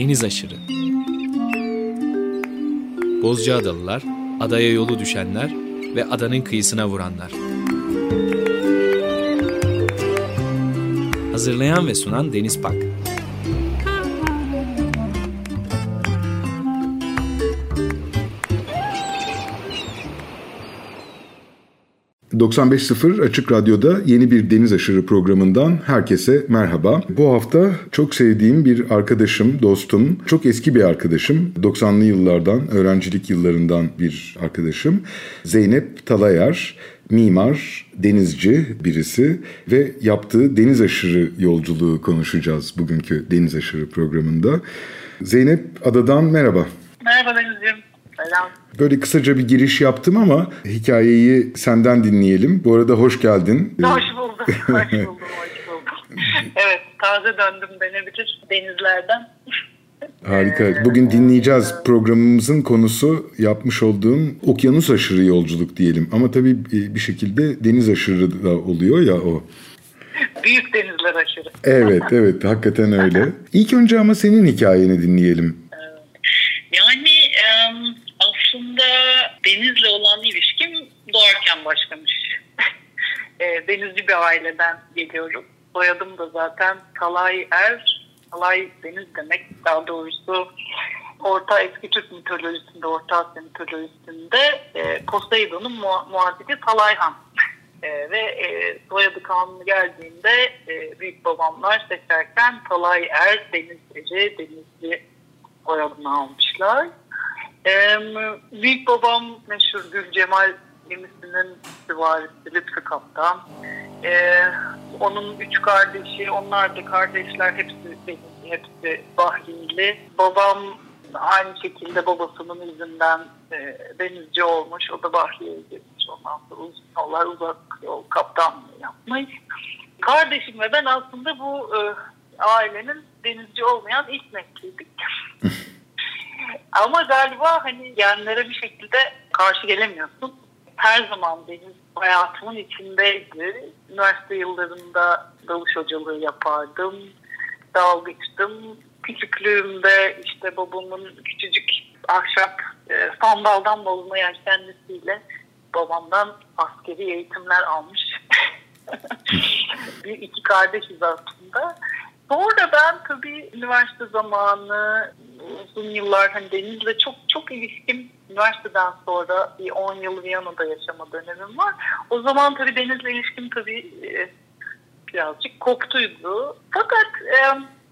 Deniz aşırı. Bozcaadalılar, adaya yolu düşenler ve adanın kıyısına vuranlar. Hazırlayan ve sunan Deniz Pak. 95.0 Açık Radyo'da yeni bir Deniz Aşırı programından herkese merhaba. Bu hafta çok sevdiğim bir arkadaşım, dostum, çok eski bir arkadaşım, 90'lı yıllardan, öğrencilik yıllarından bir arkadaşım. Zeynep Talayar, mimar, denizci birisi ve yaptığı deniz aşırı yolculuğu konuşacağız bugünkü Deniz Aşırı programında. Zeynep Adadan merhaba. Merhaba Denizciğim. Selam. Böyle kısaca bir giriş yaptım ama hikayeyi senden dinleyelim. Bu arada hoş geldin. Hoş buldum, hoş buldum, hoş buldum. evet, taze döndüm denebilir denizlerden. Harika. Bugün dinleyeceğiz programımızın konusu yapmış olduğum okyanus aşırı yolculuk diyelim. Ama tabii bir şekilde deniz aşırı da oluyor ya o. Büyük denizler aşırı. Evet, evet. Hakikaten öyle. İlk önce ama senin hikayeni dinleyelim. Yani aslında denizle olan ilişkim doğarken başlamış. E, denizci bir aileden geliyorum. Soyadım da zaten Talay Er. Talay deniz demek daha doğrusu Orta eski Türk mitolojisinde, Orta Asya mitolojisinde e, Poseidon'un mu- muadili Talayhan. E, ve e, soyadı kanunu geldiğinde e, büyük babamlar seçerken Talay Er denizci, denizli soyadını almışlar. Ee, büyük babam meşhur Gül Cemal gemisinin süvarisi Lütfü Kaptan. Ee, onun üç kardeşi, onlar da kardeşler hepsi hepsi Bahriyli. Babam aynı şekilde babasının izinden e, denizci olmuş. O da Bahriye'ye gitmiş. Ondan sonra uzun yollar uzak yol kaptanlığı yapmış. Kardeşim ve ben aslında bu e, ailenin denizci olmayan ilk nesliydik. Ama galiba hani genlere bir şekilde karşı gelemiyorsun. Her zaman benim hayatımın içindeydi. Üniversite yıllarında dalış hocalığı yapardım. Dalgıçtım. Küçüklüğümde işte babamın küçücük ahşap e, sandaldan bozma yelkenlisiyle babamdan askeri eğitimler almış. bir iki kardeşiz aslında. Sonra ben tabii üniversite zamanı uzun yıllar hani denizle çok çok ilişkim üniversiteden sonra bir 10 yıl Viyana'da yaşama dönemim var. O zaman tabii denizle ilişkim tabii e, birazcık koptuydu. Fakat e,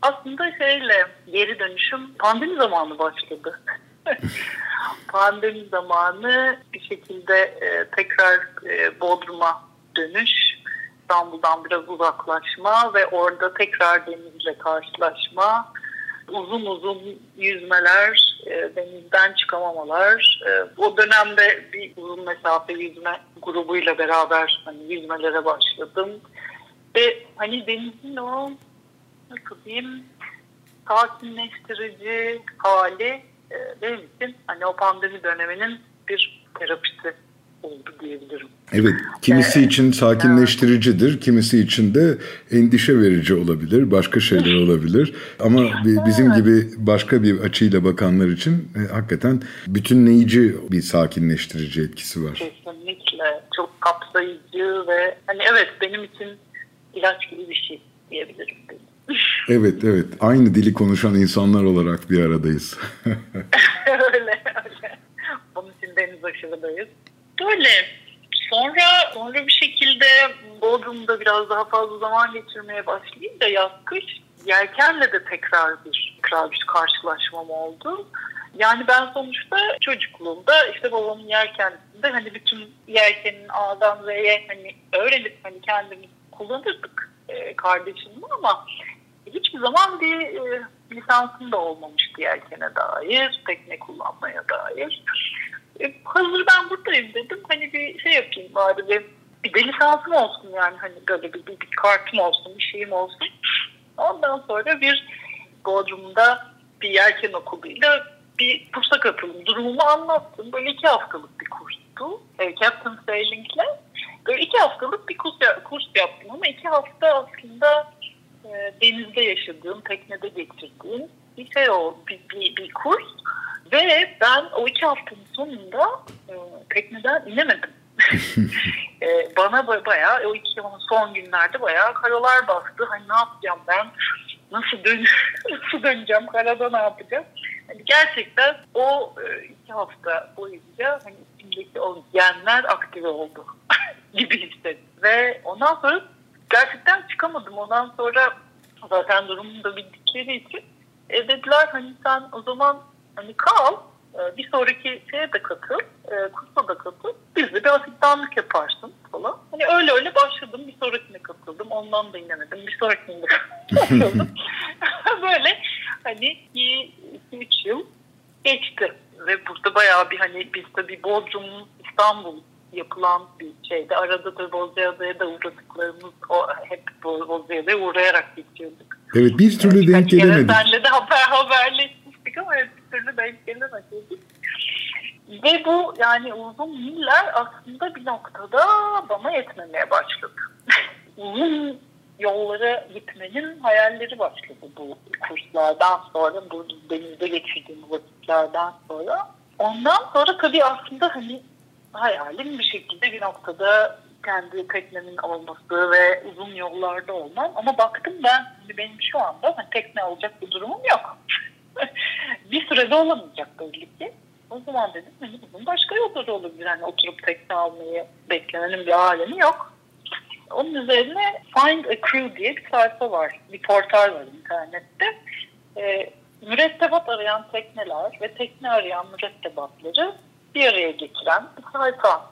aslında şeyle geri dönüşüm pandemi zamanı başladı. pandemi zamanı bir şekilde e, tekrar e, Bodrum'a dönüş, İstanbul'dan biraz uzaklaşma ve orada tekrar denizle karşılaşma uzun uzun yüzmeler, e, denizden çıkamamalar. E, o dönemde bir uzun mesafe yüzme grubuyla beraber hani yüzmelere başladım. Ve hani denizin o nasıl diyeyim sakinleştirici hali e, benim için hani o pandemi döneminin bir terapisi. Evet, kimisi için sakinleştiricidir, kimisi için de endişe verici olabilir, başka şeyler olabilir. Ama bizim gibi başka bir açıyla bakanlar için e, hakikaten bütünleyici bir sakinleştirici etkisi var. Kesinlikle, çok kapsayıcı ve hani evet benim için ilaç gibi bir şey diyebilirim. Evet, evet. Aynı dili konuşan insanlar olarak bir aradayız. öyle, öyle. Bunun için deniz aşırıdayız. Böyle. Sonra sonra bir şekilde Bodrum'da biraz daha fazla zaman geçirmeye başlayınca yaz kış yelkenle de tekrar bir tekrar bir karşılaşmam oldu. Yani ben sonuçta çocukluğumda işte babamın yelkenlisinde hani bütün yelkenin A'dan Z'ye hani öğrenip hani kendimiz kullanırdık e, kardeşimle ama hiçbir zaman bir e, lisansım da olmamıştı yelkene dair, tekne kullanmaya dair. E, hazır ben buradayım dedim. Hani bir şey yapayım bari bir, bir de lisansım olsun yani hani böyle bir, bir, bir kartım olsun, bir şeyim olsun. Ondan sonra bir Bodrum'da bir yelken okuluyla bir kursa katıldım. Durumumu anlattım. Böyle iki haftalık bir kurstu. E, Captain Sailing'le. Böyle iki haftalık bir kurs, kurs yaptım ama iki hafta aslında e, denizde yaşadığım, teknede geçirdiğim bir şey o bir, bir, bir kurs ve ben o iki haftanın sonunda e, tekneden inemedim. e, bana bayağı o iki son günlerde bayağı karalar bastı. Hani ne yapacağım ben? Nasıl dön nasıl döneceğim? Karada ne yapacağım? Hani gerçekten o e, iki hafta boyunca hani içimdeki o genler aktive oldu gibi hissettim. Ve ondan sonra gerçekten çıkamadım. Ondan sonra zaten durumum da bildikleri için e, dediler hani sen o zaman hani kal bir sonraki şeye de katıl, e, kursa da katıl. Biz de bir asistanlık yaparsın falan. Hani öyle öyle başladım. Bir sonrakine katıldım. Ondan da inemedim. Bir sonrakine de katıldım. Böyle hani 2-3 yıl geçti. Ve burada bayağı bir hani biz tabii Bodrum, İstanbul yapılan bir şeydi. Arada da Bozcaada'ya da uğradıklarımız o hep Bozcaada'ya uğrayarak geçiyorduk. Evet bir türlü yani, denk gelemedik. Senle de haber haberleşmiştik ama bir türlü denk gelemedik. Ve bu yani uzun yıllar aslında bir noktada bana yetmemeye başladı. uzun yollara gitmenin hayalleri başladı bu kurslardan sonra, bu denizde geçirdiğim vakitlerden sonra. Ondan sonra tabii aslında hani hayalim bir şekilde bir noktada kendi teknemin olması ve uzun yollarda olmam. Ama baktım ben benim şu anda hani tekne alacak bir durumum yok. bir sürede olamayacak belli ki. O zaman dedim hani bunun başka yolları olabilir. Hani oturup tekne almayı beklemenin bir alemi yok. Onun üzerine Find a Crew diye bir sayfa var. Bir portal var internette. E, mürettebat arayan tekneler ve tekne arayan mürettebatları bir araya getiren bir sayfa.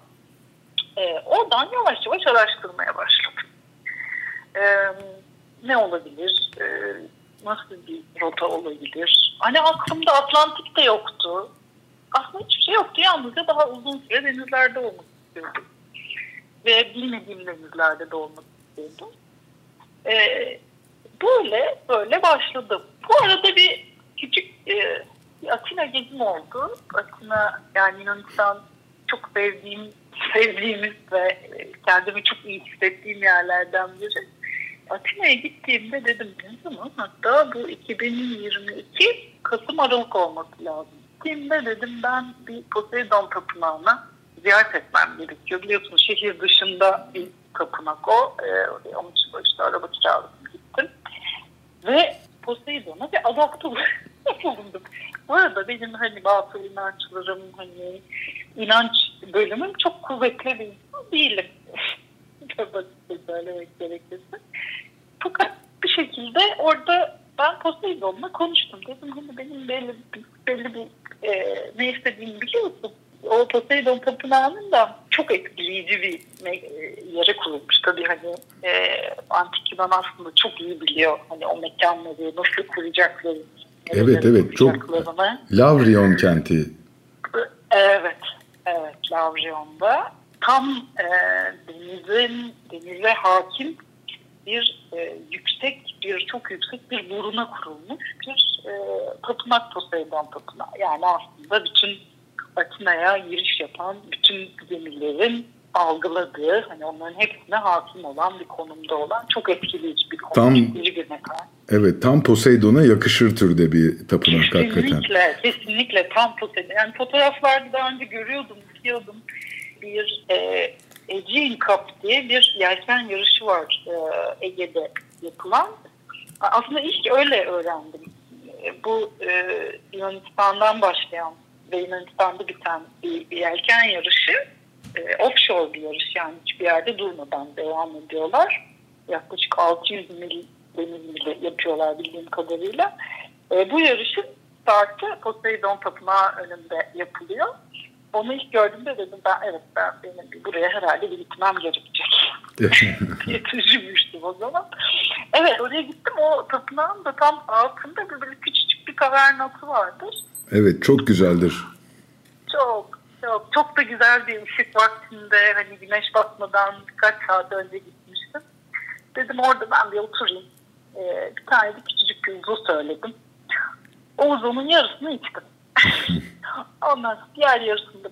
E, oradan yavaş yavaş araştırmaya başladım. E, ne olabilir? E, nasıl bir rota olabilir? Hani aklımda Atlantik de yoktu. Aslında hiçbir şey yoktu. Yalnızca daha uzun süre denizlerde olmak istiyordum. Ve bilmediğim denizlerde de olmak istiyordum. E, böyle böyle başladım. Bu arada bir küçük e, bir Atina gezim oldu. Atina yani Yunanistan çok sevdiğim, sevdiğimiz ve kendimi çok iyi hissettiğim yerlerden biri. Atina'ya gittiğimde dedim ne zaman? Hatta bu 2022 Kasım Aralık olması lazım. Gittiğimde dedim ben bir Poseidon Tapınağı'na ziyaret etmem gerekiyor. Biliyorsunuz şehir dışında bir tapınak o. Ee, onun için işte araba kiraladım gittim. Ve Poseidon'a bir adapte bulundum. Bu arada benim hani batıl inançlarım, hani inanç bölümüm çok kuvvetli bir insan değilim. çok basit söylemek gerekirse. Fakat bir şekilde orada ben Poseidon'la konuştum. Dedim hani benim belli, belli bir e, ne istediğimi biliyorsun. O Poseidon Tapınağı'nın da çok etkileyici bir yere kurulmuş. Tabii hani e, Antik Yunan aslında çok iyi biliyor. Hani o mekanları nasıl kuracakları, Evet evet çok Lavrion kenti. Evet, evet Lavrion'da tam e, denizin denize hakim bir e, yüksek bir çok yüksek bir buruna kurulmuş bir e, tapınak Poseidon tapınağı. Yani aslında bütün Atina'ya giriş yapan bütün gemilerin algıladığı, hani onların hepsine hakim olan bir konumda olan çok etkileyici bir konu. Tam, bir mekan. Evet, tam Poseidon'a yakışır türde bir tapınak kesinlikle, hakikaten. Kesinlikle, kesinlikle tam Poseidon. Yani fotoğraflarda daha önce görüyordum, biliyordum. Bir e, Aegean Cup diye bir yelken yarışı var e, Ege'de yapılan. Aslında ilk öyle öğrendim. E, bu e, Yunanistan'dan başlayan ve Yunanistan'da biten bir, bir yelken yarışı e, offshore bir yarış yani hiçbir yerde durmadan devam ediyorlar. Yaklaşık 600 mil deniz yapıyorlar bildiğim kadarıyla. E, bu yarışın startı Poseidon Tapınağı önünde yapılıyor. Onu ilk gördüğümde dedim ben evet ben benim buraya herhalde bir gitmem gerekecek diye düşünmüştüm o zaman. Evet oraya gittim o tapınağın da tam altında böyle küçücük bir kavernası vardır. Evet çok güzeldir. Çok çok çok da güzel bir ışık vaktinde hani güneş batmadan birkaç saat önce gitmiştim. Dedim orada ben bir oturayım. Ee, bir tane de küçücük bir uzu söyledim. O uzunun yarısını içtim. Ondan diğer yarısını da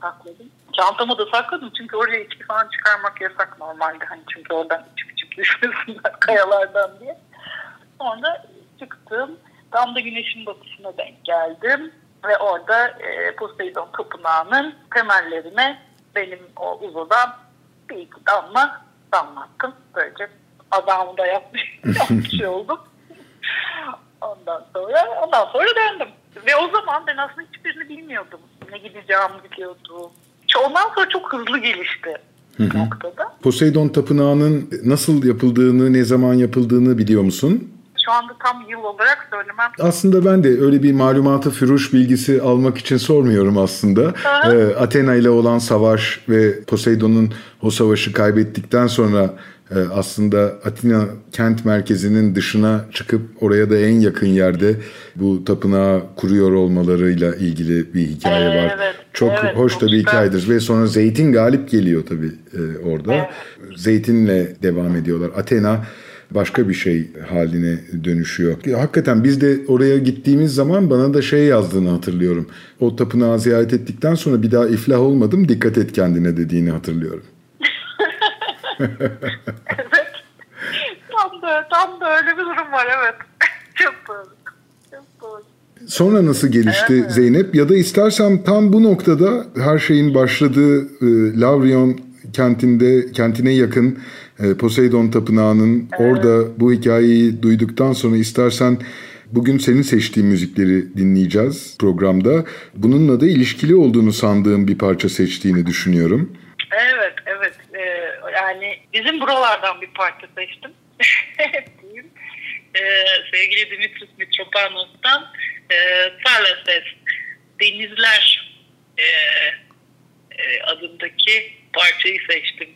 sakladım. Çantama da sakladım çünkü oraya içki falan çıkarmak yasak normalde. Hani çünkü oradan içip içip düşmesinler kayalardan diye. Sonra çıktım. Tam da güneşin batışına denk geldim. Ve orada e, Poseidon Tapınağı'nın temellerine benim o uzadan bir iki damla damlattım. Böylece adamı da yapmış, yapmış oldum. Ondan sonra ondan sonra döndüm. Ve o zaman ben aslında hiçbirini bilmiyordum. Ne gideceğimi biliyordum. Ondan sonra çok hızlı gelişti noktada. Poseidon Tapınağı'nın nasıl yapıldığını, ne zaman yapıldığını biliyor musun? Şu anda tam yıl olarak söylemem. Aslında ben de öyle bir malumatı füruş bilgisi almak için sormuyorum aslında. Ee, Athena ile olan savaş ve Poseidon'un o savaşı kaybettikten sonra aslında Atina kent merkezinin dışına çıkıp oraya da en yakın yerde bu tapınağı kuruyor olmalarıyla ilgili bir hikaye var. Evet, çok evet, hoş da bir hikayedir ve sonra Zeytin galip geliyor tabii e, orada. Evet. Zeytinle devam ediyorlar. Athena başka bir şey haline dönüşüyor. Hakikaten biz de oraya gittiğimiz zaman bana da şey yazdığını hatırlıyorum. O tapınağı ziyaret ettikten sonra bir daha iflah olmadım dikkat et kendine dediğini hatırlıyorum. evet. Tam da, tam da öyle bir durum var evet. çok doğru. Çok doğru. Sonra nasıl gelişti Evet. Zeynep? Ya da istersen tam bu noktada her şeyin başladığı e, Lavrion kentinde kentine yakın e, Poseidon Tapınağı'nın orada bu hikayeyi duyduktan sonra istersen bugün senin seçtiğin müzikleri dinleyeceğiz programda. Bununla da ilişkili olduğunu sandığım bir parça seçtiğini düşünüyorum. Evet, evet. Yani bizim buralardan bir parça seçtim. diyeyim. Ee, sevgili Dimitris Mitropanos'tan e, Thalases, Denizler e, e, adındaki parçayı seçtim.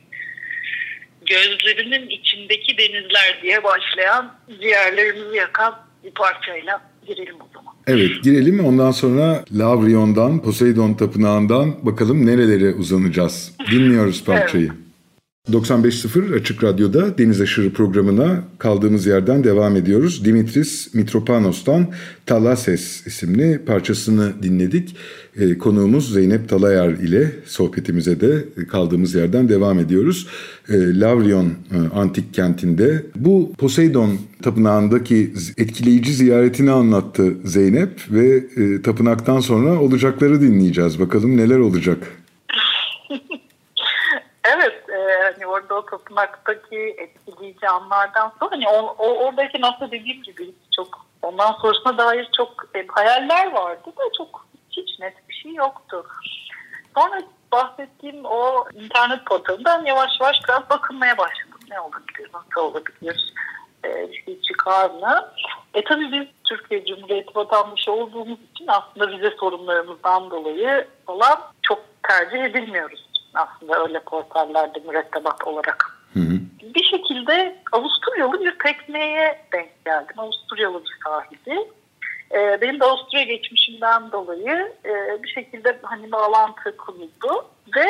Gözlerinin içindeki denizler diye başlayan ciğerlerimizi yakan bir parçayla girelim o zaman. Evet girelim ondan sonra Lavrion'dan, Poseidon Tapınağı'ndan bakalım nerelere uzanacağız. Dinliyoruz parçayı. 95.0 Açık Radyo'da Deniz Aşırı programına kaldığımız yerden devam ediyoruz. Dimitris Mitropanos'tan Talases isimli parçasını dinledik. Ee, konuğumuz Zeynep Talayar ile sohbetimize de kaldığımız yerden devam ediyoruz. Ee, Lavrion e, antik kentinde bu Poseidon tapınağındaki etkileyici ziyaretini anlattı Zeynep ve e, tapınaktan sonra olacakları dinleyeceğiz. Bakalım neler olacak. Evet, orada o tapınaktaki etkileyici anlardan sonra hani o, o oradaki nasıl dediğim gibi çok ondan sonrasına dair çok e, hayaller vardı da çok hiç net bir şey yoktu. Sonra bahsettiğim o internet portalından yavaş yavaş biraz bakınmaya başladım. Ne olabilir, nasıl olabilir, e, bir şey çıkar mı? E tabii biz Türkiye Cumhuriyeti vatandaşı olduğumuz için aslında vize sorunlarımızdan dolayı falan çok tercih edilmiyoruz aslında öyle portallerde mürettebat olarak. Bir şekilde Avusturyalı bir tekneye denk geldim. Avusturyalı bir sahibi. Ee, benim de Avusturya geçmişimden dolayı e, bir şekilde hani bağlantı kuruldu ve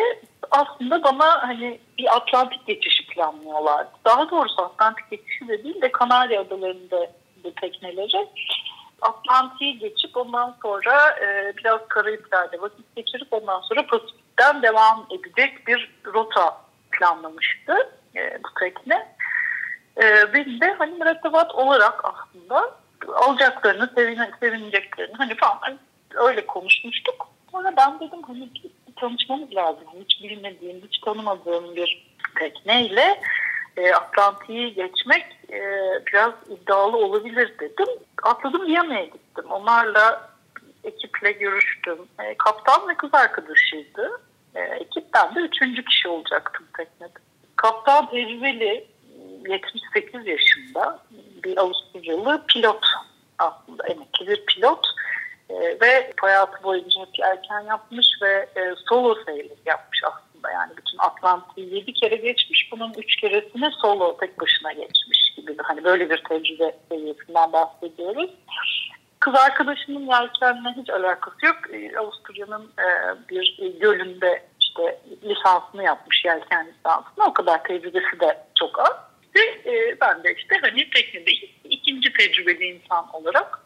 aslında bana hani bir Atlantik geçişi planlıyorlardı. Daha doğrusu Atlantik geçişi de değil de Kanarya Adaları'nda tekneleri Atlantik'i geçip ondan sonra e, biraz Karayipler'de vakit geçirip ondan sonra Pasifik'ten devam edecek bir rota planlamıştı e, bu tekne. E, benim de hani mürettebat olarak aslında alacaklarını, sevine, sevineceklerini hani falan öyle konuşmuştuk. Sonra ben dedim hani tanışmamız lazım. Hiç bilmediğim, hiç tanımadığım bir tekneyle e, Atlantik'i geçmek e, biraz iddialı olabilir dedim. Atladım Viyana'ya gittim. Onlarla ekiple görüştüm. E, kaptan ve kız arkadaşıydı. E, ekipten de üçüncü kişi olacaktım teknede. Kaptan tecrübeli 78 yaşında bir Avusturyalı pilot aslında emekli bir pilot E, ve hayatı boyunca hep erken yapmış ve e, solo sailing yapmış aslında yani bütün Atlantik'i 7 kere geçmiş bunun 3 keresini solo tek başına geçmiş gibi hani böyle bir tecrübe seviyesinden bahsediyoruz. Kız arkadaşımın yelkenle hiç alakası yok. E, Avusturya'nın e, bir gölünde işte lisansını yapmış yelken lisansını. O kadar tecrübesi de çok az. Ve e, ben de işte hani teknede ikinci tecrübeli insan olarak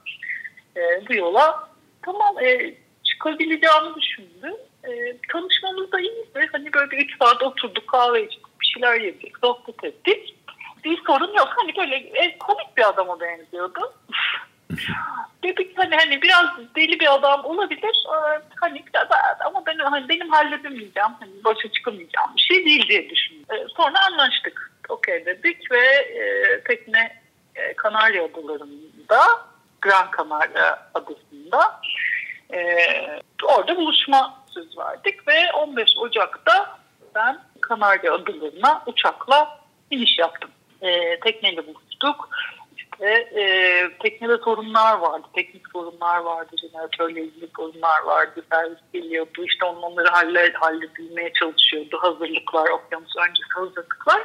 e, bu yola tamam çıkabileceğimi düşündüm. E, tanışmamız da iyiydi. Hani böyle bir üç saat oturduk kahve içtik bir şeyler yedik sohbet ettik. Bir sorun yok. Hani böyle e, komik bir adama benziyordu. Dedik hani hani biraz deli bir adam olabilir. Ee, hani ama ben hani benim halledemeyeceğim. Hani başa çıkamayacağım bir şey değil diye düşündüm. Ee, sonra anlaştık. Okey dedik ve e, tekne e, Kanarya Adaları'nda Gran Canaria adasında e, orada buluşma söz verdik ve 15 Ocak'ta ben Kanarya Adaları'na uçakla iniş yaptım. E, tekneyle buluştuk. İşte e, teknede sorunlar vardı, teknik sorunlar vardı, jeneratörle ilgili sorunlar vardı, servis geliyordu. İşte onları halle, halledilmeye çalışıyordu. Hazırlıklar, okyanus öncesi hazırlıklar.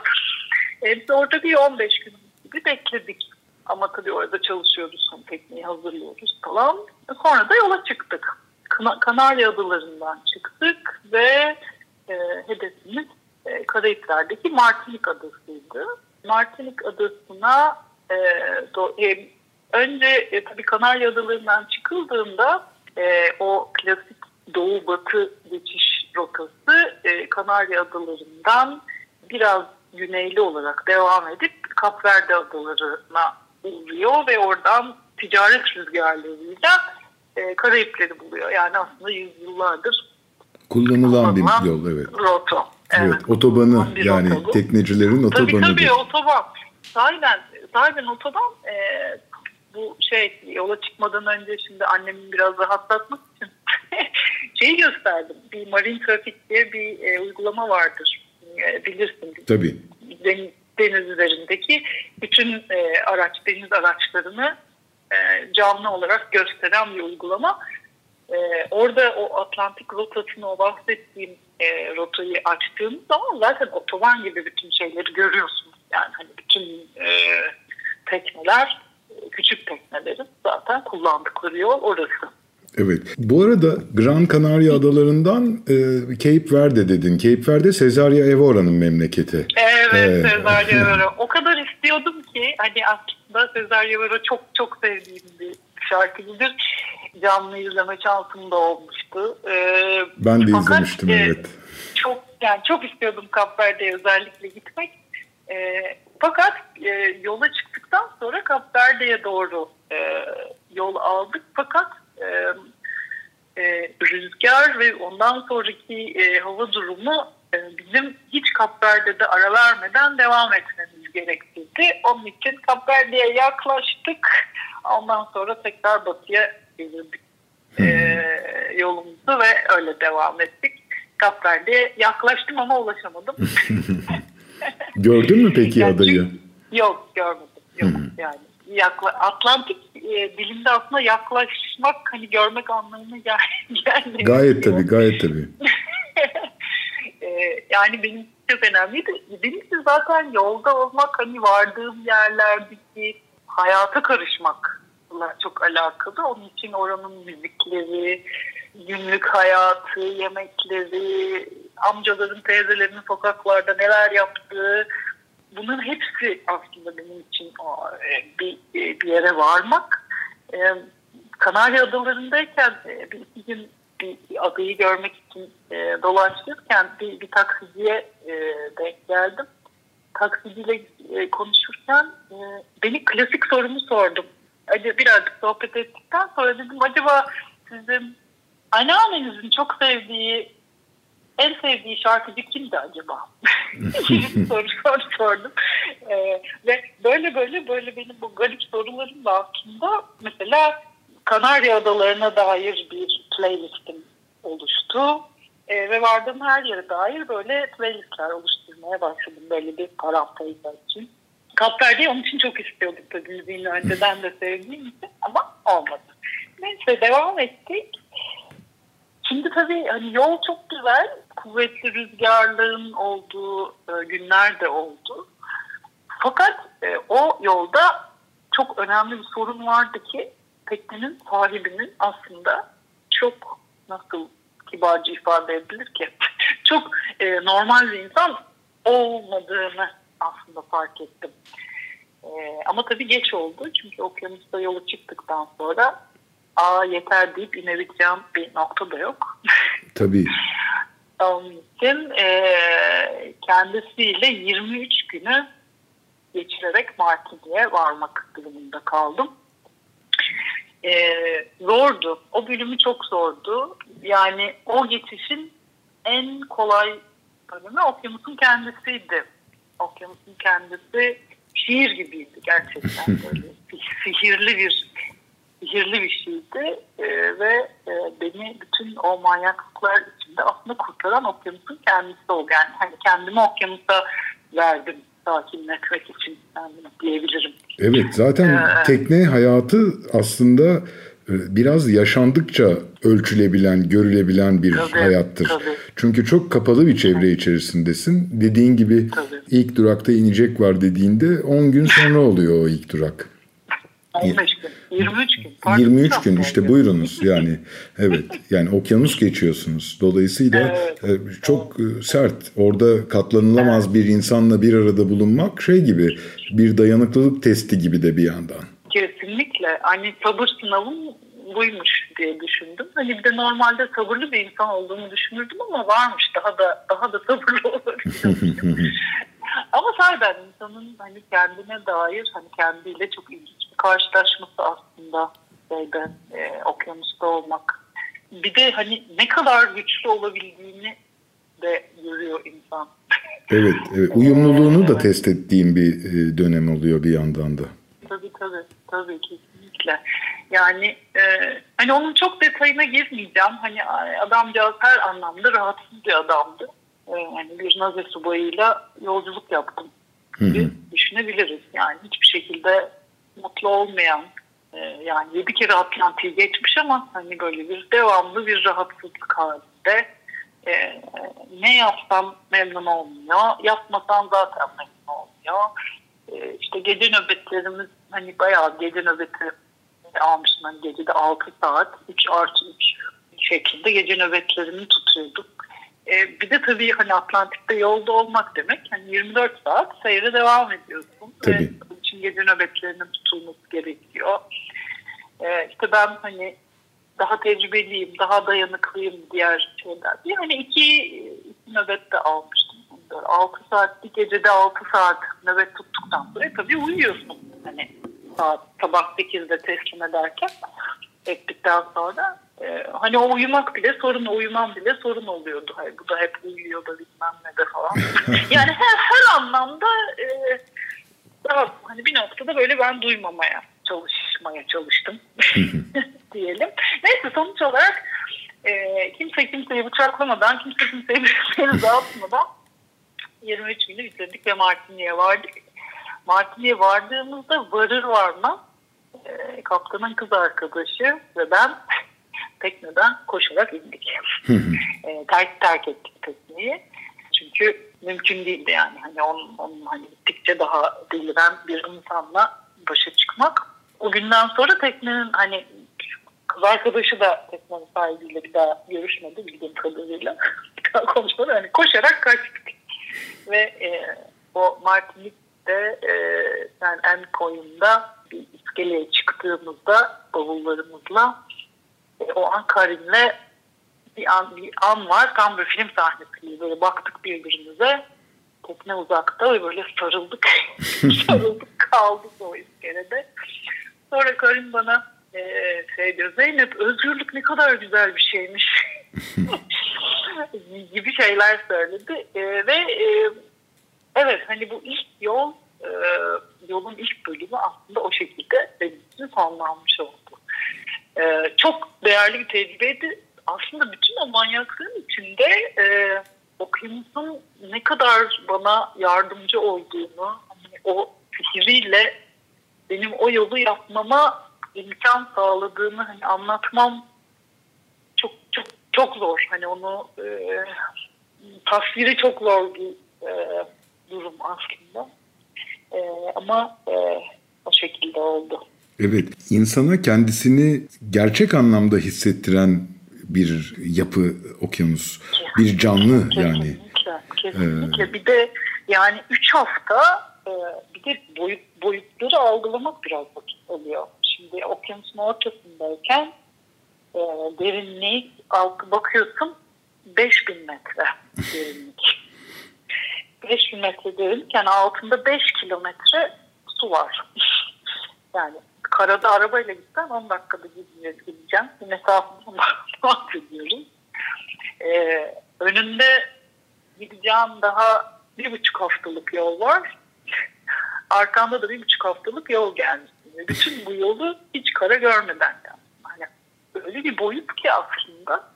E, biz orada bir 15 gün gibi bekledik. Ama tabii orada çalışıyoruz, tekneyi hazırlıyoruz falan. Sonra da yola çıktık. Kanarya Adaları'ndan çıktık ve e, hedefimiz e, Karayipler'deki Martinik Adası'ydı. Martinik Adası'na e, do, e, önce e, tabii Kanarya Adaları'ndan çıkıldığında e, o klasik doğu-batı geçiş rotası e, Kanarya Adaları'ndan biraz güneyli olarak devam edip Kapverde Adaları'na uğruyor ve oradan ticaret rüzgarlarıyla e, Karayipleri buluyor. Yani aslında yüzyıllardır kullanılan bir yol evet. Roto. Evet, evet otobanı yani otobu. teknecilerin otobanı. Tabii tabii otoban. Sahiden, sahiden otoban e, bu şey yola çıkmadan önce şimdi annemin biraz rahatlatmak için şeyi gösterdim. Bir marin trafik diye bir e, uygulama vardır. E, bilirsin. Tabii. Deniz, deniz üzerindeki bütün e, araç, deniz araçlarını e, canlı olarak gösteren bir uygulama. E, orada o Atlantik rotasını, o bahsettiğim e, rotayı açtığınız zaman zaten otoban gibi bütün şeyleri görüyorsunuz. Yani hani bütün e, tekneler, küçük teknelerin zaten kullandıkları yol orası. Evet. Bu arada Gran Canaria adalarından e, Cape Verde dedin. Cape Verde Cesaria Evora'nın memleketi. Evet, ee, Cesaria Evora. O kadar istiyordum ki hani aslında Cesaria Evora çok çok sevdiğim bir şarkıcıdır. Canlı izleme şansım da olmuştu. Ee, ben de izlemiştim e, evet. Çok yani çok istiyordum Kapverde'ye özellikle gitmek. E, fakat e, yola çıktıktan sonra Kapverde'ye doğru e, yol aldık. Fakat e, e, rüzgar ve ondan sonraki e, hava durumu bizim hiç Kapverde'de ara vermeden devam etmemiz gerektirdi. Onun için Kapverde'ye yaklaştık. Ondan sonra tekrar batıya gelirdik e, yolumuzu ve öyle devam ettik. Kapverde'ye yaklaştım ama ulaşamadım. Gördün mü peki yani, adayı? Yok görmedim. Yok yani yakla, Atlantik e, dilimde aslında yaklaşmak hani görmek anlamına gel gelmiyor. Gayet tabii gayet tabii. yani benim çok önemliydi. Birincisi zaten yolda olmak hani vardığım yerlerdeki hayata karışmakla çok alakalı. Onun için oranın müzikleri, günlük hayatı, yemekleri, amcaların, teyzelerinin sokaklarda neler yaptığı, bunun hepsi aslında benim için e, bir, e, bir yere varmak. E, Kanarya Adaları'ndayken bir gün bir, adayı görmek için dolaşırken bir, bir taksiciye denk geldim. Taksiciyle konuşurken beni klasik sorumu sordum. Birazcık sohbet ettikten sonra dedim acaba sizin anneannenizin çok sevdiği en sevdiği şarkıcı kimdi acaba? soru, soru sordum. Ee, ve böyle böyle böyle benim bu garip sorularım da aslında mesela Kanarya Adalarına dair bir playlistim oluştu. Ee, ve vardığım her yere dair böyle playlistler oluşturmaya başladım böyle bir parantezler için. Kapverde'yi onun için çok istiyorduk tabii müziğini önceden de sevdiğim için ama olmadı. Neyse devam ettik. Şimdi tabii hani yol çok güzel. Kuvvetli rüzgarların olduğu e, günler de oldu. Fakat e, o yolda çok önemli bir sorun vardı ki teknenin sahibinin aslında çok nasıl kibarca ifade edilir ki çok e, normal bir insan olmadığını aslında fark ettim. E, ama tabii geç oldu çünkü okyanusta yola çıktıktan sonra aa yeter deyip inebileceğim bir nokta da yok. Tabii. Onun için e, kendisiyle 23 günü geçirerek Martini'ye varmak durumunda kaldım. E, zordu. O bölümü çok zordu. Yani o geçişin en kolay bölümü okyanusun kendisiydi. Okyanusun kendisi şiir gibiydi gerçekten böyle sihirli bir sihirli bir şeydi ee, ve e, beni bütün o manyaklıklar içinde aslında kurtaran okyanusun kendisi oldu. Yani hani kendimi okyanusa verdim sakinletmek için yani diyebilirim. Evet zaten ee, tekne hayatı aslında e, biraz yaşandıkça ölçülebilen, görülebilen bir tabii, hayattır. Tabii. Çünkü çok kapalı bir çevre içerisindesin. Dediğin gibi tabii. ilk durakta inecek var dediğinde 10 gün sonra oluyor o ilk durak. 15 gün, 23 gün. Pardon, 23 gün işte buyurunuz yani. Evet yani okyanus geçiyorsunuz. Dolayısıyla evet, e, çok evet. sert. Orada katlanılamaz evet. bir insanla bir arada bulunmak şey gibi bir dayanıklılık testi gibi de bir yandan. Kesinlikle. Hani sabır sınavım buymuş diye düşündüm. Hani bir de normalde sabırlı bir insan olduğumu düşünürdüm ama varmış daha da daha da sabırlı olabilirim. ama sahiden insanın hani kendine dair hani kendiyle çok ilginç bir karşılaşması aslında şeyde e, okyanusta olmak. Bir de hani ne kadar güçlü olabildiğini de görüyor insan. Evet, evet. uyumluluğunu da test ettiğim bir e, dönem oluyor bir yandan da. Tabii tabii, tabii kesinlikle. Yani e, hani onun çok detayına girmeyeceğim. Hani adamcağız her anlamda rahatsız bir adamdı. E, hani bir naze subayıyla yolculuk yaptım gibi düşünebiliriz. Yani hiçbir şekilde mutlu olmayan, e, yani yedi kere Atlantik'i geçmiş ama hani böyle bir devamlı bir rahatsızlık halinde. E, ne yapsam memnun olmuyor, yapmasam zaten memnun olmuyor. E, işte gece nöbetlerimiz hani bayağı gece nöbeti almıştım. Hani gecede 6 saat 3 artı 3 şeklinde gece nöbetlerini tutuyorduk. Ee, bir de tabii hani Atlantik'te yolda olmak demek hani 24 saat seyre devam ediyorsun. Tabii. Bunun için gece nöbetlerinin tutulması gerekiyor. Ee, işte ben hani daha tecrübeliyim, daha dayanıklıyım diğer şeyler. Bir hani iki, iki nöbet de almıştım. 6 saat, bir gecede 6 saat nöbet tuttuktan sonra tabii uyuyorsun. Hani saat sabah 8'de teslim ederken ettikten sonra e, hani o uyumak bile sorun, uyumam bile sorun oluyordu. Hayır, bu da hep uyuyor da bilmem ne de falan. yani her, her anlamda e, daha hani bir noktada böyle ben duymamaya çalışmaya çalıştım diyelim. Neyse sonuç olarak e, kimse kimseyi bıçaklamadan, kimse kimseyi beni dağıtmadan 23 günü bitirdik ve Martini'ye vardık. Martini'ye vardığımızda varır varmaz e, kaptanın kız arkadaşı ve ben tekneden koşarak indik. e, terk, terk ettik tekneyi. Çünkü mümkün değildi yani. Hani onun, onun hani gittikçe daha deliren bir insanla başa çıkmak. O günden sonra teknenin hani kız arkadaşı da teknenin sahibiyle bir daha görüşmedi bildiğim kadarıyla. bir daha konuşmadı. Hani koşarak kaçtık. Ve e, o Martinik de e, yani en koyunda bir iskeleye çıktığımızda bavullarımızla e, o an Karin'le bir an, bir an var. Tam bir film sahnesi gibi böyle baktık birbirimize. Tekne uzakta? Ve böyle sarıldık. Sarıldık kaldık o iskelede. Sonra Karin bana e, şey diyor Zeynep özgürlük ne kadar güzel bir şeymiş. Gibi şeyler söyledi. E, ve e, Evet hani bu ilk yol e, yolun ilk bölümü aslında o şekilde benim sonlanmış oldu. E, çok değerli bir tecrübeydi. Aslında bütün o manyaklığın içinde e, okyanusun ne kadar bana yardımcı olduğunu, hani o fikriyle benim o yolu yapmama imkan sağladığını hani anlatmam çok çok çok zor. Hani onu e, tasviri çok zor bir e, durum aslında. E, ama e, o şekilde oldu. Evet, insana kendisini gerçek anlamda hissettiren bir yapı okyanus. Bir canlı kesinlikle, yani. Kesinlikle. Ee, bir de yani 3 hafta e, bir de boyut, boyutları algılamak biraz vakit alıyor. Şimdi okyanusun ortasındayken e, derinliği bakıyorsun 5000 metre derinlik. 5000 metre derinlik yani altında 5 kilometre su var. yani karada arabayla gitsen 10 dakikada gideceğim. Bir mesafeden bahsediyoruz. Ee, önünde gideceğim daha bir buçuk haftalık yol var. Arkamda da bir buçuk haftalık yol gelmiş. Bütün bu yolu hiç kara görmeden yani. Öyle bir boyut ki aslında.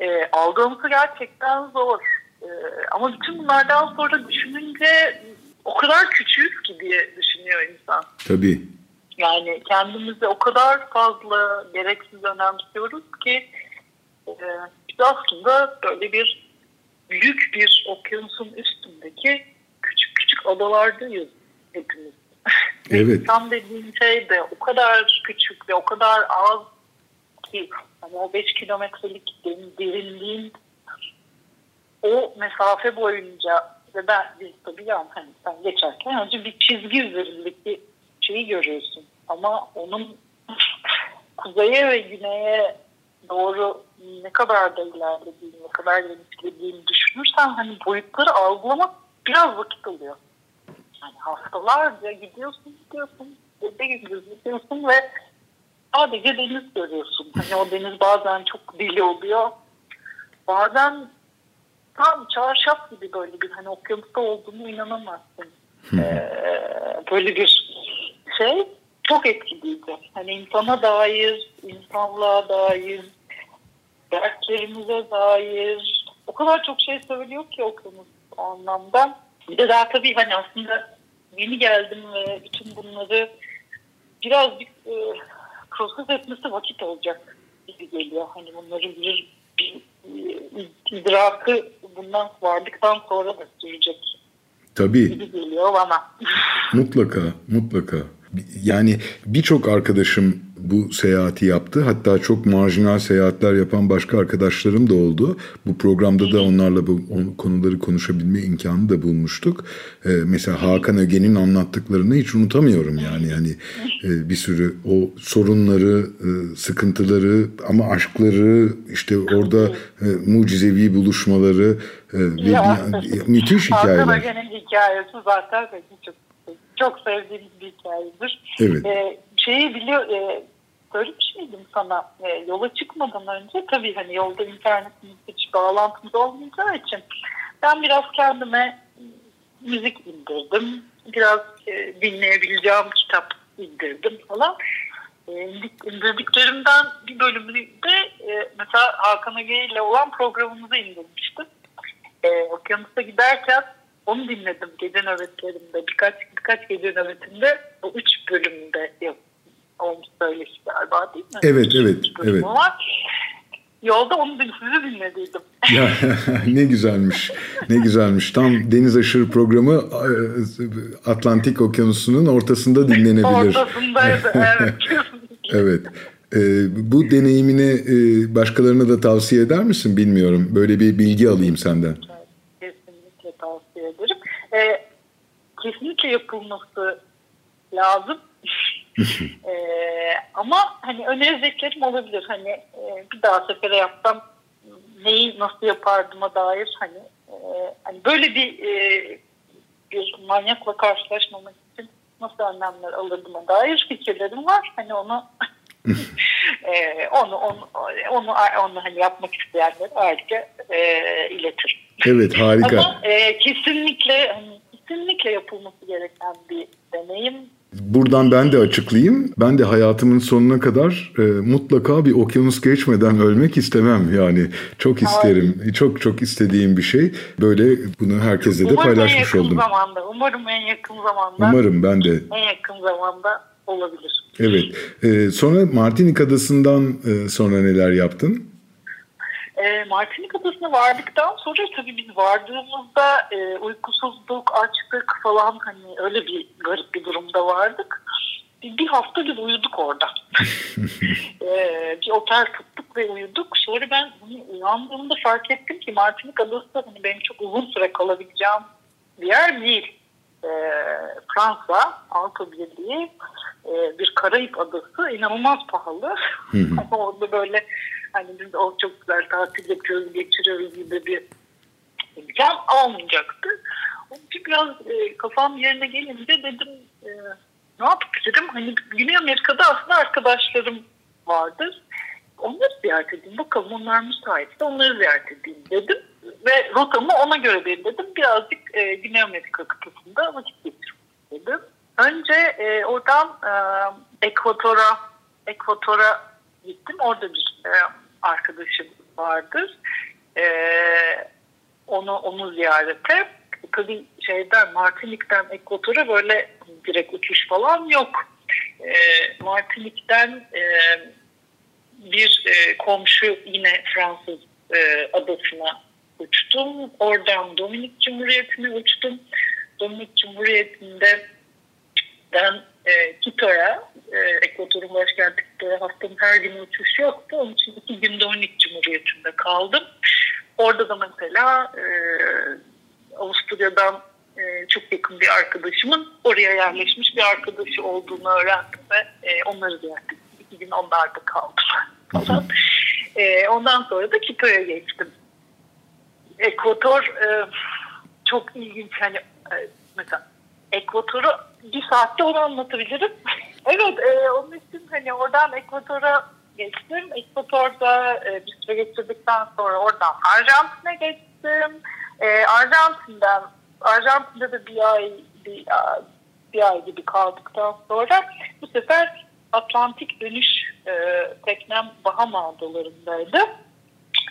E, algılaması gerçekten zor. E, ama bütün bunlardan sonra düşününce o kadar küçüğüz ki diye düşünüyor insan. Tabii. Yani kendimizi o kadar fazla gereksiz önemsiyoruz ki e, biz aslında böyle bir büyük bir okyanusun üstündeki küçük küçük adalardayız hepimiz. Evet. İnsan dediğin şey de o kadar küçük ve o kadar az ki hani o 5 kilometrelik derinliğin o mesafe boyunca ve ben biz tabii yani hani sen geçerken önce bir çizgi üzerindeki şeyi görüyorsun. Ama onun kuzeye ve güneye doğru ne kadar da ilerlediğini, ne kadar genişlediğini düşünürsen hani boyutları algılamak biraz vakit alıyor. Yani haftalarca gidiyorsun gidiyorsun, gece gündüz gidiyorsun ve sadece deniz görüyorsun. Hani o deniz bazen çok deli oluyor. Bazen tam çarşaf gibi böyle bir hani okyanusta olduğunu inanamazsın. ee, böyle bir şey çok etkileyici. Hani insana dair, insanlığa dair, dertlerimize dair o kadar çok şey söylüyor ki okyanus o anlamda. Bir de daha tabii hani aslında yeni geldim ve bütün bunları birazcık e, proses etmesi vakit olacak gibi geliyor. Hani bunları bir, bir, bir idrakı bundan vardıktan sonra da sürecek Tabii. gibi geliyor bana. Mutlaka, mutlaka. Yani birçok arkadaşım bu seyahati yaptı. Hatta çok marjinal seyahatler yapan başka arkadaşlarım da oldu. Bu programda da onlarla bu konuları konuşabilme imkanı da bulmuştuk. Ee, mesela Hakan Öge'nin anlattıklarını hiç unutamıyorum yani. Yani e, bir sürü o sorunları, e, sıkıntıları ama aşkları, işte orada e, mucizevi buluşmaları e, ve Ya. müthiş hikayeler. Hakan Öge'nin hikayesi zaten çok çok sevdiğim bir hikayedir. Evet. Ee, şeyi biliyor, e, söylemiş miydim sana? E, yola çıkmadan önce tabii hani yolda internetimiz hiç bağlantımız olmayacağı için ben biraz kendime müzik indirdim. Biraz e, dinleyebileceğim kitap indirdim falan. E, indirdiklerimden bir bölümünü de e, mesela Hakan Ege ile olan programımızı indirmiştim. E, okyanusta giderken onu dinledim gece nöbetlerimde. Birkaç birkaç gece nöbetinde o üç bölümde. Olmuş söyleşi galiba değil mi? Evet, Üç evet, bölümü evet. Var. Yolda onu sizi dinlediydim. Ya ne güzelmiş. Ne güzelmiş. Tam deniz aşırı programı e, Atlantik Okyanusu'nun ortasında dinlenebilir. Ortasındaydı evet. Evet. E, bu deneyimini e, başkalarına da tavsiye eder misin bilmiyorum. Böyle bir bilgi alayım senden. Kesinlikle tavsiye ederim. Ee, kesinlikle yapılması lazım. ee, ama hani önereceklerim olabilir. Hani e, bir daha sefere yapsam neyi nasıl yapardım'a dair hani e, hani böyle bir e, bir manyakla karşılaşmamak için nasıl önlemler alırdım'a dair fikirlerim var. Hani onu e, onu onu onu onu hani yapmak isteyenlere ayrıca e, iletirim. Evet harika. Ama e, kesinlikle hani, kesinlikle yapılması gereken bir deneyim. Buradan ben de açıklayayım. Ben de hayatımın sonuna kadar e, mutlaka bir okyanus geçmeden ölmek istemem. Yani çok isterim. Çok çok istediğim bir şey. Böyle bunu herkesle de Umarım en paylaşmış yakın oldum. zamanda, umarım en yakın zamanda, Umarım ben de. en yakın zamanda olabilir. Evet. E, sonra Martinik Adası'ndan e, sonra neler yaptın? E, Martinik Adası'na vardıktan sonra tabii biz vardığımızda e, uykusuzluk, açlık falan hani öyle bir garip bir durumda vardık. Bir, bir hafta gibi uyuduk orada. e, bir otel tuttuk ve uyuduk. Sonra ben hani, uyandığımda fark ettim ki Martinik Adası hani benim çok uzun süre kalabileceğim bir yer değil. E, Fransa, Avrupa Birliği e, bir Karayip adası inanılmaz pahalı. Ama orada böyle hani biz o çok güzel tatil yapıyoruz, geçiriyoruz gibi bir imkan almayacaktı. Onun için biraz e, kafam yerine gelince dedim e, ne yapabilirim? Hani Güney Amerika'da aslında arkadaşlarım vardır. Onları ziyaret edeyim. Bakalım onlar müsaitse onları ziyaret edeyim dedim. Ve rotamı ona göre belirledim. Birazcık e, Güney Amerika kıtasında vakit geçirmek istedim. Önce e, oradan e, Ekvator'a Ekvator'a gittim. Orada bir e, arkadaşım vardır. E, onu onu ziyarete. Tabii şeyden Martinik'ten Ekvator'a böyle direkt uçuş falan yok. E, Martinik'ten e, bir e, komşu yine Fransız e, adasına uçtum. Oradan Dominik Cumhuriyeti'ne uçtum. Dominik Cumhuriyeti'nde ben e, Quito'ya, e, Ekvator'un başkenti Quito'ya haftanın her gün uçuş yoktu. Onun için iki gün Dominik Cumhuriyeti'nde kaldım. Orada da mesela e, Avusturya'dan e, çok yakın bir arkadaşımın oraya yerleşmiş bir arkadaşı olduğunu öğrendim ve e, onları ziyaret ettim. İki gün onlarda kaldım falan. E, ondan sonra da Quito'ya geçtim. Ekvator e, çok ilginç. Hani e, mesela Ekvator'u bir saatte onu anlatabilirim. evet e, onun için hani oradan Ekvator'a geçtim. Ekvator'da e, bir süre geçirdikten sonra oradan Arjantin'e geçtim. E, Arjantin'den Arjantin'de de bir ay bir, bir ay gibi kaldıktan sonra bu sefer Atlantik dönüş e, teknem Bahama adalarındaydı.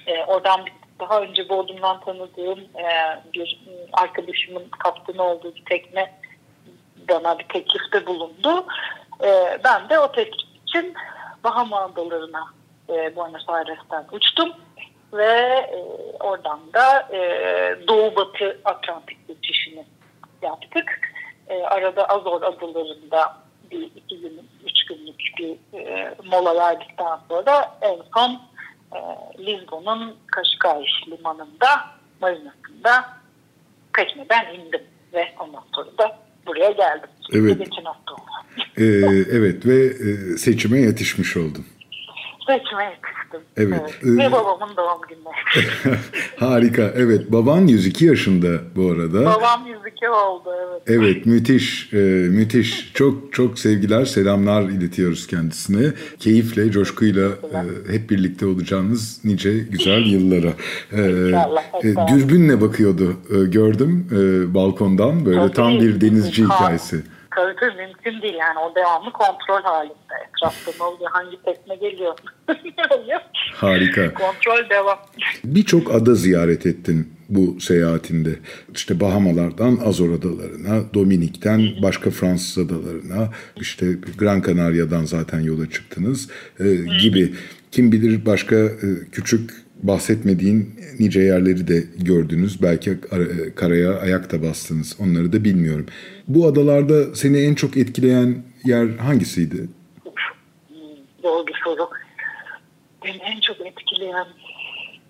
E, oradan daha önce Bodrum'dan tanıdığım e, bir arkadaşımın kaptanı olduğu bir tekne bana bir teklifte bulundu. E, ben de o teklif için Bahama adalarına e, Buenos Aires'ten uçtum ve e, oradan da e, Doğu Batı Atlantik geçişini yaptık. E, arada Azor adalarında bir iki gün, üç günlük bir e, mola verdikten sonra en son e, Lisbon'un Kaşkay limanında, marinasında tekneden indim ve ondan sonra da buraya geldim. Evet. Geçen hafta oldu. Ee, evet ve e, seçime yetişmiş oldun. Seçime yetiştim. Evet. evet. Ee, Ve babamın doğum günü. Harika. Evet. Baban 102 yaşında bu arada. Babam 102 oldu evet. Evet müthiş, e, müthiş. Çok çok sevgiler, selamlar iletiyoruz kendisine. Keyifle, coşkuyla e, hep birlikte olacağınız nice güzel yıllara. E, İnşallah, e, dürbünle bakıyordu, e, gördüm e, balkondan. Böyle Tabii, tam bir denizci hikayesi. Tabii mümkün değil yani o devamlı kontrol halinde. Etrafta ne oluyor, hangi tekne geliyor? Harika. Kontrol devam. Birçok ada ziyaret ettin bu seyahatinde. İşte Bahamalardan Azor Adalarına, Dominik'ten başka Fransız adalarına, işte Gran Canaria'dan zaten yola çıktınız e, gibi. Kim bilir başka e, küçük bahsetmediğin nice yerleri de gördünüz. Belki ara- karaya ayak da bastınız. Onları da bilmiyorum. Bu adalarda seni en çok etkileyen yer hangisiydi? Zor bir soru. Beni en çok etkileyen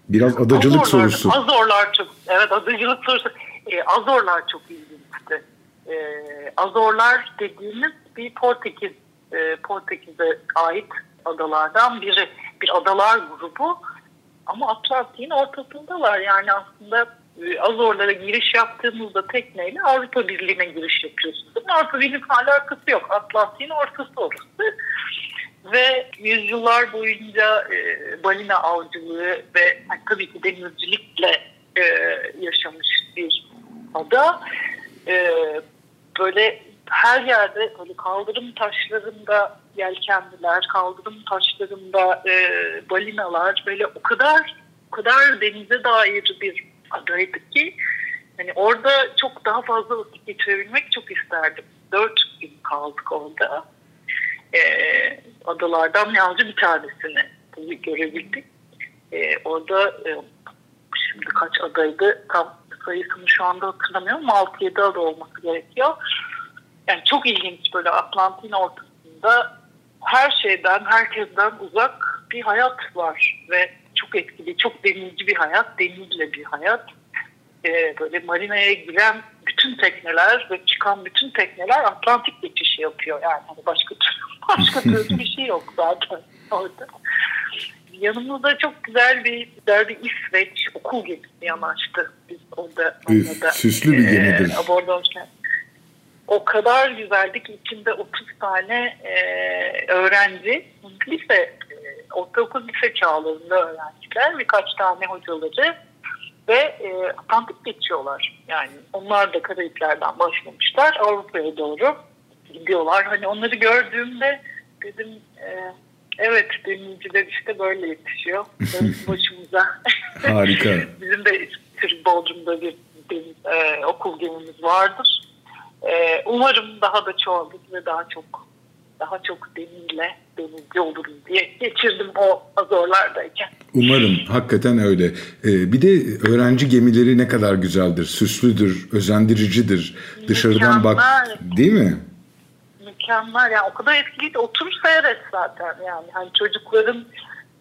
Biraz adacılık Azorlar- sorusu. Azorlar çok, evet adacılık sorusu. E, Azorlar çok ilginçti. E, Azorlar dediğimiz bir Portekiz, e, Portekiz'e ait adalardan biri. Bir adalar grubu ama Atlantik'in ortasındalar. Yani aslında e, Azorlara giriş yaptığımızda tekneyle Avrupa Birliği'ne giriş yapıyorsunuz. Avrupa Birliği'nin alakası yok. Atlantik'in ortası orası ve yüzyıllar boyunca e, balina avcılığı ve tabii ki denizcilikle e, yaşamış bir ada. E, böyle her yerde böyle kaldırım taşlarında yelkenliler, kaldırım taşlarında e, balinalar böyle o kadar o kadar denize dair bir adaydı ki hani orada çok daha fazla vakit geçirebilmek çok isterdim. Dört gün kaldık orada e, adalardan yalnızca bir tanesini görebildik. E, orada e, şimdi kaç adaydı tam sayısını şu anda hatırlamıyorum ama 6-7 ada olması gerekiyor. Yani çok ilginç böyle Atlantik'in ortasında her şeyden, herkesten uzak bir hayat var ve çok etkili, çok denizci bir hayat, denizle bir hayat. E, böyle marinaya giren bütün tekneler ve çıkan bütün tekneler Atlantik geçişi yapıyor. Yani hani başka başka türlü bir şey yok zaten orada. Yanımızda çok güzel bir güzel bir İsveç okul gemisi yanaştı. Biz orada Üf, süslü bir gemidir. E. o kadar güzeldi ki içinde 30 tane e, öğrenci, lise, e, ortaokul lise çağlarında öğrenciler, birkaç tane hocaları ve e, Atlantik geçiyorlar. Yani onlar da Karayipler'den başlamışlar Avrupa'ya doğru gidiyorlar. Hani onları gördüğümde dedim e, evet denizciler işte böyle yetişiyor. başımıza. Harika. Bizim de Türk Bodrum'da bir deniz, e, okul gemimiz vardır. E, umarım daha da çoğalır ve daha çok daha çok denizle denizci olurum diye geçirdim o azorlardayken. Umarım hakikaten öyle. Ee, bir de öğrenci gemileri ne kadar güzeldir, süslüdür, özendiricidir. Dışarıdan bak, değil mi? Mükemmel yani o kadar etkiliydi. Otur seyret zaten yani. Hani çocukların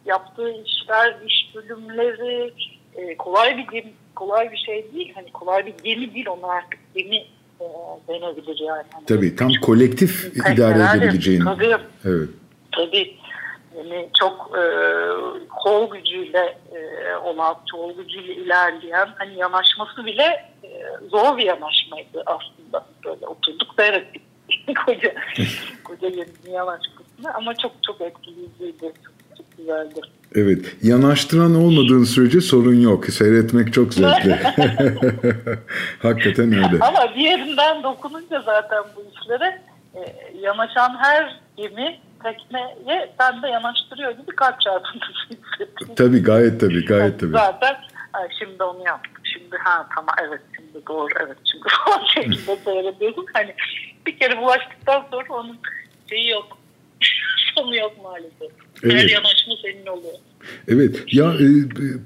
yaptığı işler, iş bölümleri e, kolay bir gemi, kolay bir şey değil. Hani kolay bir gemi değil onlar artık gemi e, denebilir yani. Hani Tabii tam kolektif idare edebileceğin. Tabii. Evet. Tabii. Yani çok e, kol gücüyle e, olan, kol gücüyle ilerleyen hani yanaşması bile e, zor bir yanaşmaydı aslında. Böyle oturduk seyrettik koca, koca yanaşmasını ama çok çok etkileyiciydi. Çok, çok güzeldi. Evet. Yanaştıran olmadığın sürece sorun yok. Seyretmek çok zevkli. Hakikaten öyle. Ama bir yerinden dokununca zaten bu işlere e, yanaşan her gemi tekneye sen de yanaştırıyor gibi kalp çarpıntısı hissettim. Tabii gayet tabii gayet tabii. Zaten şimdi onu yaptım. Şimdi ha tamam evet şimdi doğru evet şimdi falan şekilde seyrediyorsun. Hani bir kere bulaştıktan sonra onun şeyi yok. Sonu yok maalesef. Evet. Her yanaşma senin oluyor. Evet ya e,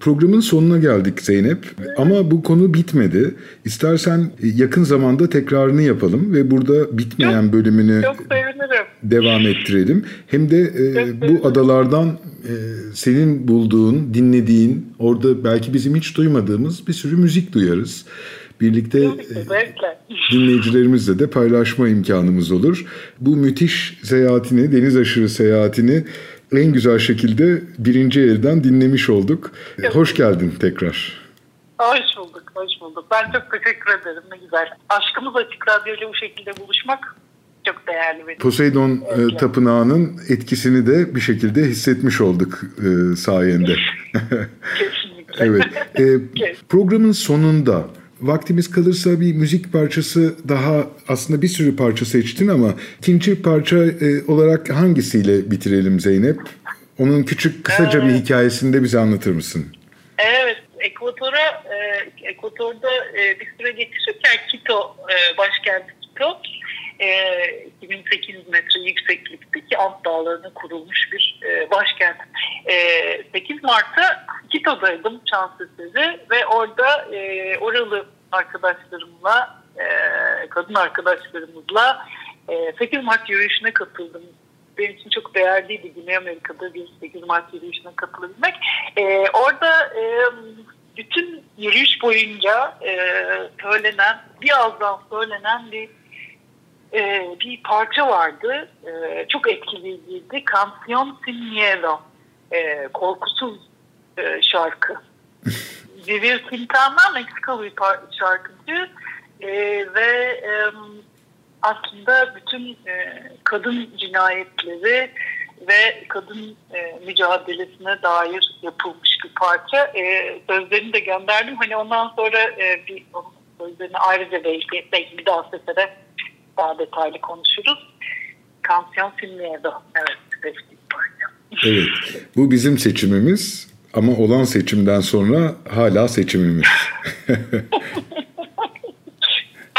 programın sonuna geldik Zeynep ama bu konu bitmedi. İstersen e, yakın zamanda tekrarını yapalım ve burada bitmeyen bölümünü sevinirim. devam ettirelim. Hem de e, bu adalardan e, senin bulduğun, dinlediğin, orada belki bizim hiç duymadığımız bir sürü müzik duyarız. Birlikte e, dinleyicilerimizle de paylaşma imkanımız olur. Bu müthiş seyahatini, deniz aşırı seyahatini en güzel şekilde birinci elden dinlemiş olduk. E, Hoş geldin tekrar. Hoş bulduk, hoş bulduk. Ben çok teşekkür ederim. Ne güzel. Aşkımız Açık Radyo ile bu şekilde buluşmak çok değerli benim. Poseidon Evet. Tapınağı'nın etkisini de bir şekilde hissetmiş olduk e, sayende. Kesinlikle. evet. E, Evet. programın sonunda vaktimiz kalırsa bir müzik parçası daha aslında bir sürü parça seçtin ama ikinci parça e, olarak hangisiyle bitirelim Zeynep? Onun küçük kısaca bir hikayesini de bize anlatır mısın? Evet, Ekvator'a, e, Ekvator'da e, bir süre geçirirken Quito, e, başkenti Quito, e, 2800 metre yükseklikteki Ant Dağları'na kurulmuş bir e, başkent. E, 8 Mart'ta Quito'daydım şans eseri ve orada e, oralı arkadaşlarımla, e, kadın arkadaşlarımızla e, 8 Mart yürüyüşüne katıldım benim için çok değerliydi Güney Amerika'da bir 8 Mart yürüyüşüne katılabilmek. Ee, orada e, bütün yürüyüş boyunca e, söylenen, bir ağızdan söylenen bir e, bir parça vardı. E, çok etkileyiciydi. Canción Sin Miedo. E, korkusuz e, şarkı. Vivir Quintana Meksikalı bir şarkıcı E, ve e, aslında bütün e, kadın cinayetleri ve kadın e, mücadelesine dair yapılmış bir parça. E, sözlerini de gönderdim. Hani ondan sonra e, bir sözlerini ayrıca belki, belki bir daha sefere daha detaylı konuşuruz. Canción Sin Miedo. Evet. Evet. Bu bizim seçimimiz ama olan seçimden sonra hala seçimimiz.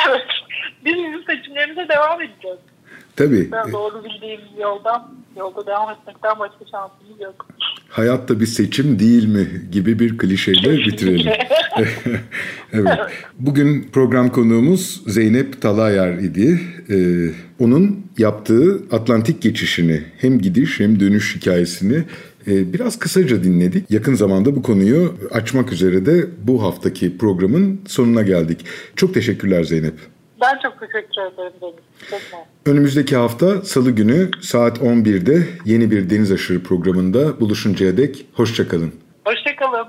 evet, biz bizim seçimlerimize devam edeceğiz. Tabii. Ben doğru bildiğim yoldan, yolda devam etmekten başka şansımız yok. Hayatta bir seçim değil mi gibi bir klişeyle bitirelim. evet. Bugün program konuğumuz Zeynep Talayer idi. Ee, onun yaptığı Atlantik geçişini hem gidiş hem dönüş hikayesini e, biraz kısaca dinledik. Yakın zamanda bu konuyu açmak üzere de bu haftaki programın sonuna geldik. Çok teşekkürler Zeynep. Ben çok teşekkür ederim Deniz. Önümüzdeki hafta Salı günü saat 11'de yeni bir Deniz Aşırı programında buluşuncaya dek hoşçakalın. Hoşçakalın.